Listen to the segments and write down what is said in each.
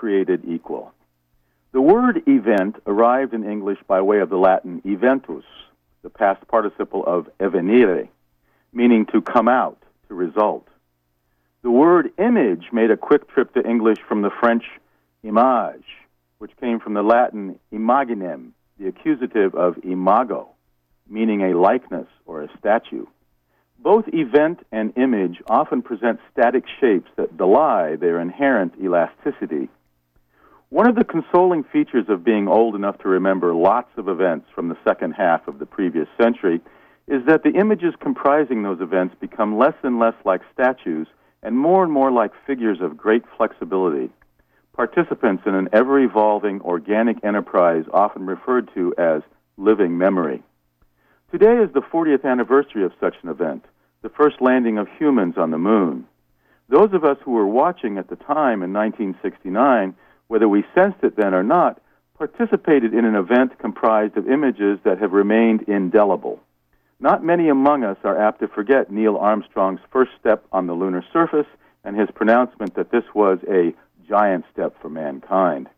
created equal. The word event arrived in English by way of the Latin eventus, the past participle of evenire, meaning to come out, to result. The word image made a quick trip to English from the French image, which came from the Latin imaginem, the accusative of imago, meaning a likeness or a statue. Both event and image often present static shapes that belie their inherent elasticity. One of the consoling features of being old enough to remember lots of events from the second half of the previous century is that the images comprising those events become less and less like statues and more and more like figures of great flexibility, participants in an ever evolving organic enterprise often referred to as living memory. Today is the 40th anniversary of such an event, the first landing of humans on the moon. Those of us who were watching at the time in 1969, whether we sensed it then or not, participated in an event comprised of images that have remained indelible. Not many among us are apt to forget Neil Armstrong's first step on the lunar surface and his pronouncement that this was a giant step for mankind.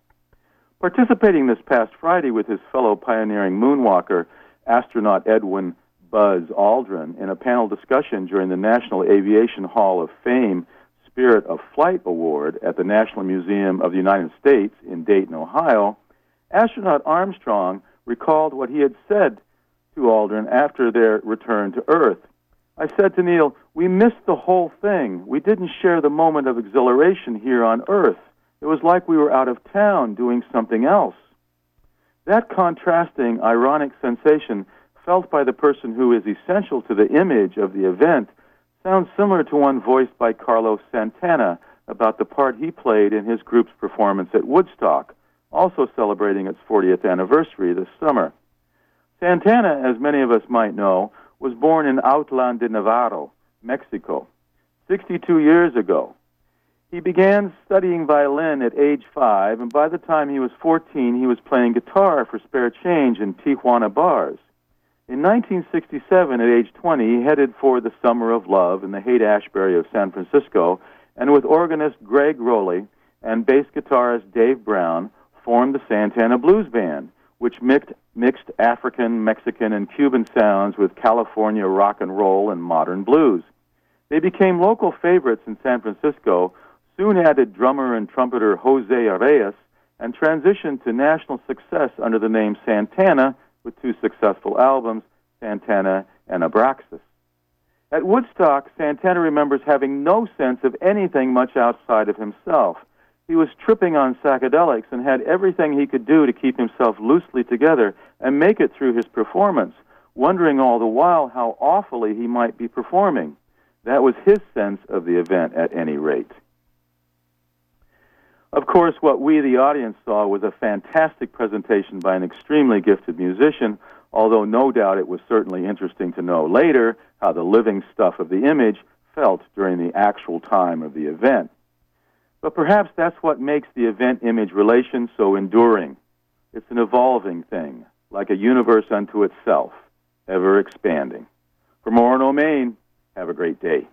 Participating this past Friday with his fellow pioneering moonwalker, astronaut Edwin Buzz Aldrin, in a panel discussion during the National Aviation Hall of Fame Spirit of Flight Award at the National Museum of the United States in Dayton, Ohio, astronaut Armstrong recalled what he had said to Aldrin after their return to Earth. I said to Neil, We missed the whole thing. We didn't share the moment of exhilaration here on Earth. It was like we were out of town doing something else. That contrasting, ironic sensation felt by the person who is essential to the image of the event sounds similar to one voiced by Carlos Santana about the part he played in his group's performance at Woodstock, also celebrating its 40th anniversary this summer. Santana, as many of us might know, was born in Autlán de Navarro, Mexico, 62 years ago. He began studying violin at age five, and by the time he was 14, he was playing guitar for spare change in Tijuana bars. In 1967, at age 20, he headed for the Summer of Love in the Haight Ashbury of San Francisco, and with organist Gregg Rolie and bass guitarist Dave Brown, formed the Santana Blues Band which mixed, mixed African, Mexican, and Cuban sounds with California rock and roll and modern blues. They became local favorites in San Francisco, soon added drummer and trumpeter Jose Areas, and transitioned to national success under the name Santana with two successful albums, Santana and Abraxas. At Woodstock, Santana remembers having no sense of anything much outside of himself. He was tripping on psychedelics and had everything he could do to keep himself loosely together and make it through his performance, wondering all the while how awfully he might be performing. That was his sense of the event, at any rate. Of course, what we, the audience, saw was a fantastic presentation by an extremely gifted musician, although no doubt it was certainly interesting to know later how the living stuff of the image felt during the actual time of the event. But perhaps that's what makes the event image relation so enduring. It's an evolving thing, like a universe unto itself, ever expanding. For Morin Maine, have a great day.